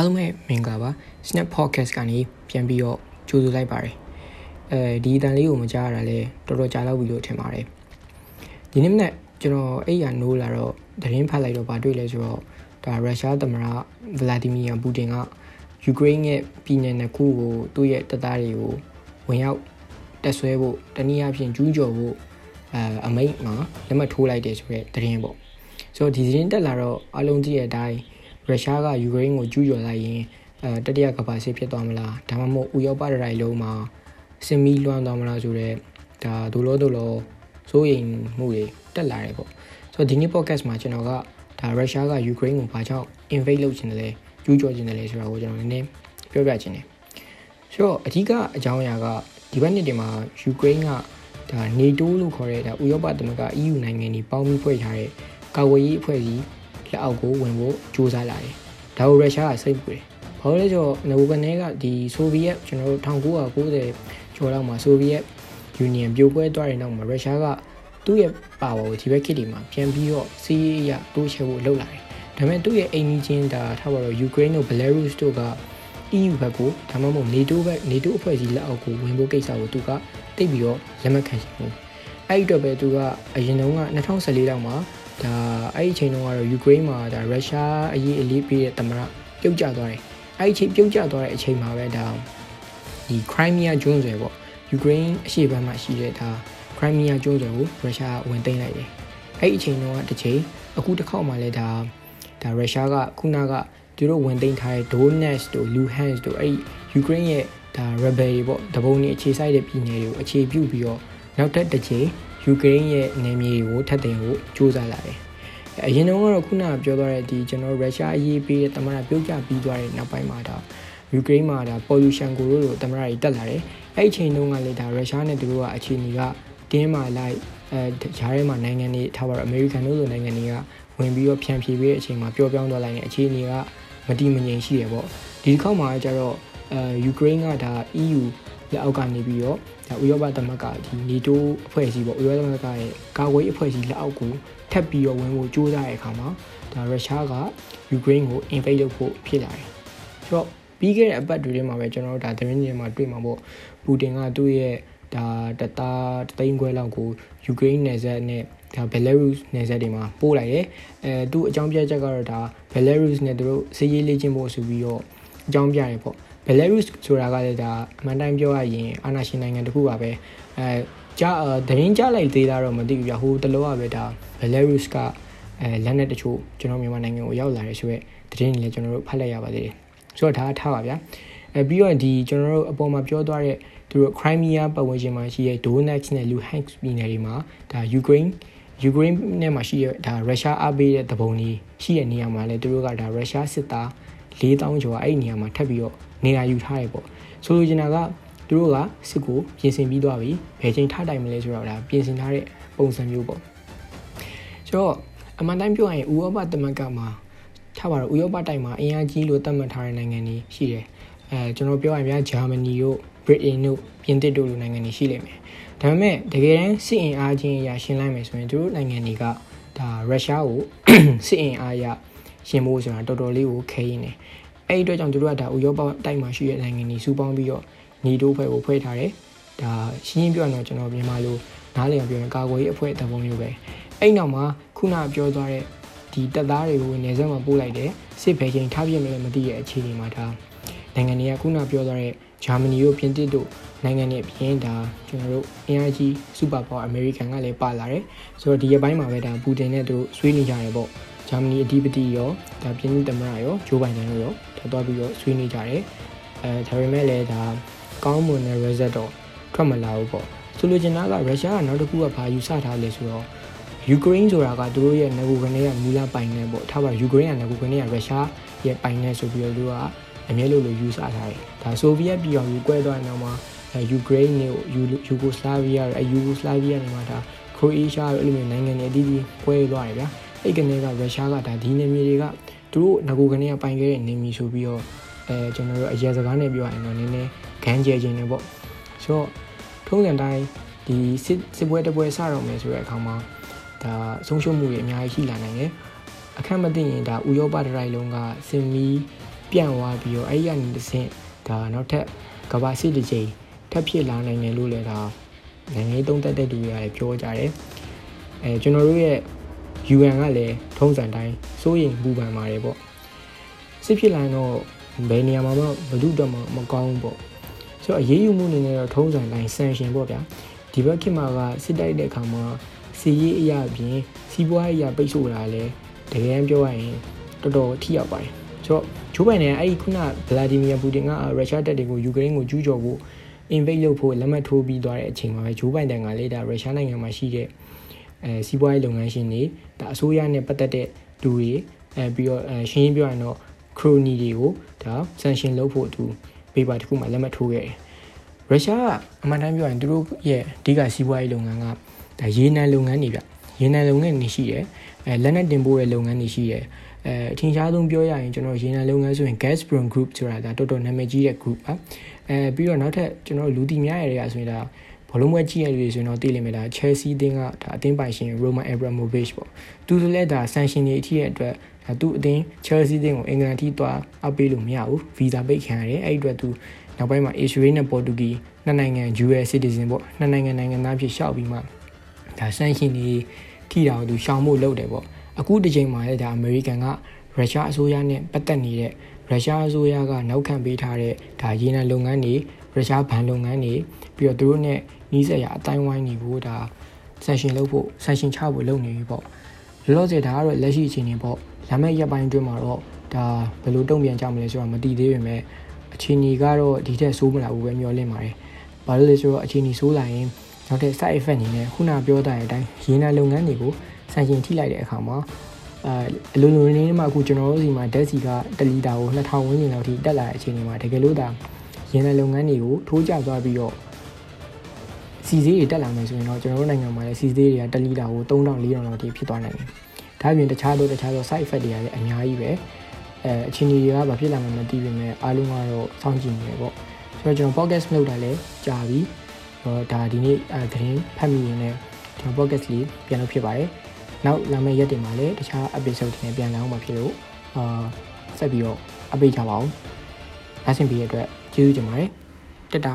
အားလုံးပဲမင်္ဂလာပါ Snap Podcast ကနေပြန်ပြီးတော့ကြိုဆိုလိုက်ပါတယ်အဲဒီအတန်လေးကိုမကြားရတာလဲတော်တော်ကြာလောက်ပြီလို့ထင်ပါတယ်ဒီနေ့မနေ့ကျွန်တော်အဲ့ရနိုးလာတော့သတင်းဖတ်လိုက်တော့ဗာတွေ့လဲဆိုတော့ဒါရုရှားသမ္မတဗလာဒီမီယာပူတင်ကယူကရိန်းရဲ့ပြည်နယ်နှစ်ခုကိုသူ့ရဲ့တပ်သားတွေကိုဝင်ရောက်တက်ဆွဲဖို့တနည်းအားဖြင့်ကျူးကျော်ဖို့အဲအမိန့်မှာလက်မှတ်ထိုးလိုက်တယ်ဆိုတဲ့သတင်းပေါ့ဆိုတော့ဒီသတင်းတက်လာတော့အလုံးကြီးရဲ့အတိုင်း ရုရှားကယူကရိန်းကိုကျူးကျော်လိုက်ရင်အဲတတိယကမ္ဘာစစ်ဖြစ်သွားမလားဒါမှမဟုတ်ဥရောပတိုင်းလုံးမှာစင်မီလွှမ်းသွားမလားဆိုတော့ဒါဒိုလိုဒိုလိုစိုးရိမ်မှုတွေတက်လာတယ်ပေါ့ဆိုတော့ဒီနေ့ podcast မှာကျွန်တော်ကဒါရုရှားကယူကရိန်းကိုဘာကြောင့် invade လုပ်ချင်တယ်လဲကျူးကျော်ချင်တယ်လဲဆိုတာကိုကျွန်တော်နည်းနည်းပြောပြချင်တယ်ဆိုတော့အဓိကအကြောင်းအရာကဒီဘက်နှစ်တင်မှာယူကရိန်းကဒါ NATO လို့ခေါ်တဲ့ဒါဥရောပသမဂ္ဂ EU နိုင်ငံတွေပေါင်းပြီးဖွဲ့ထားတဲ့ကာကွယ်ရေးအဖွဲ့အစည်း လက်အောက်ကိုဝင်ဖို့ကြိုးစားလာတယ်။ဒါကိုရုရှားကစိတ်ပူတယ်။ဘာလို့လဲဆိုတော့ငဘကနေကဒီဆိုဗီယက်ကျွန်တော်တို့1990ကျော်လောက်မှာဆိုဗီယက်ယူနီယံပြိုကွဲသွားတဲ့နောက်မှာရုရှားကသူ့ရဲ့ပါဝါကိုဒီဘက်ခေတ်ဒီမှာပြန်ပြီးတော့စီးရေးရတိုးချဲဖို့လုပ်လာတယ်။ဒါပေမဲ့သူ့ရဲ့အိမ်ကြီးချင်းဒါထားပါတော့ယူကရိန်းတို့ဘယ်လာရုစ်တို့က EU ဘက်ကိုဒါမှမဟုတ် NATO ဘက် NATO အဖွဲ့အစည်းလက်အောက်ကိုဝင်ဖို့ကိစ္စကိုသူကတိတ်ပြီးတော့လက်မခံချင်ဘူး။အဲ့ဒီတော့ပဲသူကအရင်တုန်းက2014လောက်မှာ ဒါအဲ့ဒီအချိန်တုန်းကတော့ယူကရိန်းမှာဒါရုရှားအရေးအလေးပေးတဲ့တမရပြုတ်ကျသွားတယ်အဲ့ဒီအချိန်ပြုတ်ကျသွားတဲ့အချိန်မှာပဲဒါဒီ Crimea ကျွန်းဆွယ်ပေါ့ယူကရိန်းအရှေ့ဘက်မှာရှိတဲ့ဒါ Crimea ကျွန်းဆွယ်ကိုရုရှားဝင်သိမ်းလိုက်တယ်အဲ့ဒီအချိန်တုန်းကတစ်ချိန်အခုတစ်ခေါက်မှလည်းဒါဒါရုရှားကခုနကသူတို့ဝင်သိမ်းထားတဲ့ Donetsk တို့ Luhansk တို့အဲ့ဒီယူကရိန်းရဲ့ဒါ rebel တွေပေါ့တပုံတွေအခြေစိုက်တဲ့ပြည်နယ်တွေကိုအခြေပြုပြီးတော့နောက်ထပ်တစ်ချိန် ယူကရိန်းရဲ့နယ်မြေကိုထပ်တင်ဖို့ကြိုးစားလာတယ်။အရင်တုန်းကတော့ခုနကပြောသွားတဲ့ဒီကျွန်တော်ရုရှားအရေးပေးတဲ့တမန်တော်ပြုတ်ကျပြီးသွားတဲ့နောက်ပိုင်းမှာဒါယူကရိန်းမှာဒါ pollution ကိုတို့တမန်တော်ကြီးတက်လာတယ်။အဲ့ဒီအချိန်တုန်းကလည်းဒါရုရှားနဲ့သူတို့ကအခြေအနေကတင်းမာလိုက်အဲဂျားထဲမှာနိုင်ငံတွေထားပါတော့အမေရိကန်တို့လိုနိုင်ငံတွေကဝင်ပြီးတော့ဖြန့်ဖြေပေးတဲ့အချိန်မှာပျော့ပြောင်းသွားလိုက်တဲ့အခြေအနေကမတည်မငြိမ်ရှိတယ်ပေါ့။ဒီတစ်ခေါက်မှာကျတော့အဲယူကရိန်းကဒါ EU လက်အောက်ကနေပြီးတော့ဒါဥရောပသမဂ္ဂဒီ NATO အဖွဲ့အစည်းပေါ့ဥရောပသမဂ္ဂရဲ့ကာကွယ်ရေးအဖွဲ့အစည်းလက်အောက်ကိုထပ်ပြီးတော့ဝင်ဖို့ကြိုးစားတဲ့အခါမှာဒါရုရှားကယူကရိန်းကို invade လုပ်ဖို့ဖြစ်လာတယ်။ဆိုတော့ပြီးခဲ့တဲ့အပတ်တွေထဲမှာပဲကျွန်တော်တို့ဒါသတင်းတွေမှာတွေ့မှာပေါ့ပူတင်ကသူ့ရဲ့ဒါတသားတိန်ခွဲလောက်ကိုယူကရိန်းနယ်စပ်နဲ့ဒါဘယ်လာရုစ်နယ်စပ်တွေမှာပို့လိုက်တယ်။အဲသူ့အကြောင်းပြချက်ကတော့ဒါဘယ်လာရုစ်နဲ့သူတို့စစ်ရေးလေ့ကျင့်ဖို့ဆိုပြီးတော့အကြောင်းပြတယ်ပေါ့။ ဘယ်လာရုစ်ဆိုတာကလည်းဒါအမှန်တိုင်းပြောရရင်အာဏာရှင်နိုင်ငံတစ်ခုပါပဲအဲကြားတရင်ကြားလိုက်သေးတာတော့မသိဘူးပြဟိုတလောကပဲဒါဘယ်လာရုစ်ကအဲလက်နက်တချို့ကျွန်တော်မြန်မာနိုင်ငံကိုရောက်လာတယ်ဆိုတော့တရင်လည်းကျွန်တော်တို့ဖတ်လိုက်ရပါသေးတယ်ဆိုတော့ဒါထားပါဗျာအဲပြီးတော့ဒီကျွန်တော်တို့အပေါ်မှာပြောသွားတဲ့သူတို့ Crimea ပတ်ဝန်းကျင်မှာရှိတဲ့ Donetsk နဲ့ Luhansk ပြည်နယ်တွေမှာဒါ Ukraine ယူကရိန်းနဲ့မှာရှိတဲ့ဒါရုရှားအားပေးတဲ့တပုံကြီးရှိတဲ့နေရာမှာလည်းသူတို့ကဒါရုရှားစစ်သား4000ကျော်အဲ့ဒီနေရာမှာထပ်ပြီးတော့ နေရာယူထားတယ်ပေါ့ဆိုလိုချင်တာကသူတို့ကစစ်ကိုပြင်ဆင်ပြီးသွားပြီဘယ်ချိန်ထားတိုင်မလဲဆိုတော့ဒါပြင်ဆင်ထားတဲ့ပုံစံမျိုးပေါ့ဆိုတော့အမှန်တိုင်းပြောရရင်ဥရောပသမဂ္ဂမှာထားပါတော့ဥရောပတိုင်းမှာအင်အားကြီးလို့သတ်မှတ်ထားတဲ့နိုင်ငံတွေရှိတယ်အဲကျွန်တော်ပြောရရင်ဗျာဂျာမနီတို့ဗြိတိန်တို့ပြင်သစ်တို့လိုနိုင်ငံတွေရှိလိမ့်မယ်ဒါပေမဲ့တကယ်တမ်းစစ်အင်အားချင်းအရာရှင်းလိုက်မယ်ဆိုရင်သူတို့နိုင်ငံတွေကဒါရုရှားကိုစစ်အင်အားရရှင်ဖို့ဆိုတာတော်တော်လေးကိုခဲရင်းနေ အဲ့ဒီအတွက်ကြောင့်တို့ကဒါဥရောပတိုက်မှာရှိတဲ့နိုင်ငံတွေစုပေါင်းပြီးတော့ညီတိုးဖွဲ့ကိုဖွဲ့ထားတယ်ဒါရှင်းရှင်းပြောရတော့ကျွန်တော်မြန်မာလိုနားလည်အောင်ပြောရင်ကာကွယ်ရေးအဖွဲ့တပုံမျိုးပဲအဲ့နောက်မှာခုနပြောသွားတဲ့ဒီတပ်သားတွေကိုနေဆက်မှာပို့လိုက်တယ်စစ်ဖယ်ချင်းထားပြမလဲမသိတဲ့အခြေအနေမှာဒါနိုင်ငံတွေကခုနပြောသွားတဲ့ဂျာမနီတို့ပြင်သစ်တို့နိုင်ငံတွေအပြင်ဒါကျွန်တော်တို့အင်အားကြီးစူပါပါအမေရိကန်ကလည်းပါလာတယ်ဆိုတော့ဒီရက်ပိုင်းမှာပဲဒါပူတင်နဲ့တို့ဆွေးနွေးကြတယ်ပေါ့ ဂျာမနီအဓိပတိရောဒါပြင်သစ်သမ္မတရောဂျိုးဘိုင်ဒန်တို့ရောဒါသွားပြီးတော့ဆွေးနွေးကြတယ်အဲဒါပေမဲ့လည်းဒါကောင်းမွန်တဲ့ result တော့ထွက်မလာဘူးပေါ့ဆိုလိုချင်တာကရုရှားကနောက်တစ်ခုကဘာယူဆထားလဲဆိုတော့ယူကရိန်းဆိုတာကသူတို့ရဲ့ငကူကနေကမူလပိုင်နေပေါ့ထားပါယူကရိန်းကငကူကနေကရုရှားရဲ့ပိုင်နေဆိုပြီးတော့သူကအမြဲလိုလိုယူဆထားတယ်ဒါဆိုဗီယက်ပြည်အောင်ယူကွဲသွားတဲ့နောက်မှာယူကရိန်းနဲ့ယူယူဂိုစလာဗီးယားအဲယူဂိုစလာဗီးယားနေမှာဒါခရိုအေးရှားအဲ့လိုမျိုးနိုင်ငံတွေအသီးသီးကွဲသွားတယ်ဗျာ အဲ့ကနေကရုရှားကဒါဒီနေမြေတွေကသူတို့ငကိုကနေကပိုင်ခဲ့တဲ့နေမြေဆိုပြီးတော့အဲကျွန်တော်တို့အရေးစကားနဲ့ပြောရရင်တော့နည်းနည်းဂန်းကျဲခြင်းနေပေါ့ဆိုတော့ထုံးစံတိုင်းဒီစစ်စစ်ပွဲတပွဲစတော့မယ်ဆိုတဲ့အခါမှာဒါဆုံးရှုံးမှုတွေအများကြီးရှိလာနိုင်တယ်အခက်မသိရင်ဒါဥရောပတိုင်းလုံးကစင်မီပြန့်သွားပြီးတော့အဲ့ဒီကနေတစ်ဆင့်ဒါနောက်ထပ်ကဘာစစ်တစ်ချိန်ထပ်ဖြစ်လာနိုင်တယ်လို့လည်းဒါနိုင်ငံရေးသုံးသပ်တဲ့သူတွေကလည်းပြောကြတယ်အဲကျွန်တော်တို့ရဲ့ UN ကလည်းထုံးစံတိုင်းစိုးရိမ်ပူပန်ပါတယ်ပေါ့စစ်ဖြစ်လာတော့ဘယ်နေရာမှာမှဘယ်သူတော့မှမကောင်းဘူးပေါ့ဆိုတော့အရေးယူမှုအနေနဲ့တော့ထုံးစံတိုင်းဆန်ရှင်ပေါ့ဗျာဒီဘက်ခေတ်မှာကစစ်တိုက်တဲ့အခါမှာစီရေးအရာပြင်စီးပွားရေးအရာပိတ်ဆို့တာလည်းတကယ်ပြောရရင်တော်တော်ထိရောက်ပါတယ်ဆိုတော့ဂျိုးဘိုင်နယ်အဲ့ဒီခုနဗလာဒီမီယာပူတင်ကရုရှားတပ်တွေကိုယူကရိန်းကိုကျူးကျော်ဖို့ invade လုပ်ဖို့လက်မှတ်ထိုးပြီးသွားတဲ့အချိန်မှာပဲဂျိုးဘိုင်တန်ကလည်းဒါရုရှားနိုင်ငံမှာရှိတဲ့ အဲစီးပွားရေးလုပ်ငန်းရှင်တွေဒါအစိုးရနဲ့ပတ်သက်တဲ့လူတွေအဲပြီးတော့အဲရှင်းရှင်းပြောရရင်တော့ crony တွေကိုဒါ sanction လုပ်ဖို့သူ paper တစ်ခုမှလက်မှတ်ထိုးခဲ့တယ်ရုရှားကအမှန်တမ်းပြောရင်သူတို့ရဲ့အဓိကစီးပွားရေးလုပ်ငန်းကဒါရေနံလုပ်ငန်းတွေဗျရေနံလုပ်ငန်းတွေရှိတယ်အဲလက်နက်တင်ပို့တဲ့လုပ်ငန်းတွေရှိတယ်အဲအထင်ရှားဆုံးပြောရရင်ကျွန်တော်ရေနံလုပ်ငန်းဆိုရင် Gazprom Group ဆိုတာဒါတော်တော်နာမည်ကြီးတဲ့ group ပါအဲပြီးတော့နောက်ထပ်ကျွန်တော်လူတီများရတဲ့ဆိုရင်ဒါ ဘလုံးပွဲကြည့်ရလို့ဆိုရင်တော့သိလိမ့်မယ်ဒါ Chelsea အသင်းကဒါအသင်းပိုင်ရှင် Roman Abramovich ပေါ့သူတို့လည်းဒါ sanction တွေအထိရဲ့အတွက်ဒါသူ့အသင်း Chelsea အသင်းကိုအင်္ဂလန်ထိသွားအပ်ပေးလို့မရဘူး visa ပိတ်ခံရတယ်အဲ့ဒီအတွက်သူနောက်ပိုင်းမှာ Israel နဲ့ Portuguese နှစ်နိုင်ငံ US citizen ပေါ့နှစ်နိုင်ငံနိုင်ငံသားဖြစ်ရှောက်ပြီးမှဒါ sanction တွေထိတာကိုသူရှောင်ဖို့လုပ်တယ်ပေါ့အခုဒီချိန်မှာလည်းဒါ American ကရုရှားအစိုးရနဲ့ပတ်သက်နေတဲ့ရုရှားအစိုးရကနောက်ခံပေးထားတဲ့ဒါရေနံလုပ်ငန်းတွေ ရုရှားဘဏ်လုပ်ငန်းတွေပြီးတော့သူတို့ ਨੇ နီးစပ်ရာအတိုင်းဝိုင်းတွေကိုဒါ session လုပ်ဖို့ session ချဖို့လုပ်နေပြီပေါ့လောလောဆယ်ဒါကတော့လက်ရှိအခြေအနေပေါ့လာမယ့်ရက်ပိုင်းအတွင်းမှာတော့ဒါဘယ်လိုတုံ့ပြန်ကြမလဲဆိုတာမသိသေးပေမဲ့အခြေအနေကတော့ဒီထက်ဆိုးမလာဘူးပဲမျှော်လင့်ပါတယ်ဘာလို့လဲဆိုတော့အခြေအနေဆိုးလာရင်နောက်ထပ် side effect အနေနဲ့ခုနပြောတဲ့အတိုင်းရေနံလုပ်ငန်းတွေကို sanction ထိလိုက်တဲ့အခါမှာအဲအလိုလိုနေမှာအခုကျွန်တော်တို့စီမှာဓာတ်စီက1လီတာကို2000ဝန်းကျင်လောက်ထိတက်လာတဲ့အချိန်မှာတကယ်လို့ဒါ ရင်းနှီးလုပ်ငန်းတွေကိုထိုးကျသွားပြီးတော့စီစေးတွေတက်လာမယ်ဆိုရင်တော့ကျွန်တော်တို့နိုင်ငံမှာလည်းစီစေးတွေက1လီတာကို3000 4000လောက်ထိဖြစ်သွားနိုင်တယ်။ဒါ့အပြင်တခြားသောတခြားသော side effect တွေကလည်းအများကြီးပဲအဲအခြေအနေတွေကဘာဖြစ်လာမှမသိပေမဲ့အားလုံးကတော့စောင့်ကြည့်နေတယ်ပေါ့။ဆိုတော့ကျွန်တော် podcast လုပ်တာလည်းကြာပြီ။ဟောဒါဒီနေ့အဲသတင်းဖတ်မိရင်လည်းကျွန်တော် podcast လေးပြန်လုပ်ဖြစ်ပါတယ်။နောက်လာမယ့်ရက်တွေမှာလည်းတခြား episode တွေနဲ့ပြန်လာအောင်မှာဖြစ်လို့အာဆက်ပြီးတော့ update ကြပါအောင်။နားဆင်ပြီးရတဲ့အတွက် ကျေးဇူးတင်ပါတယ်တက်တာ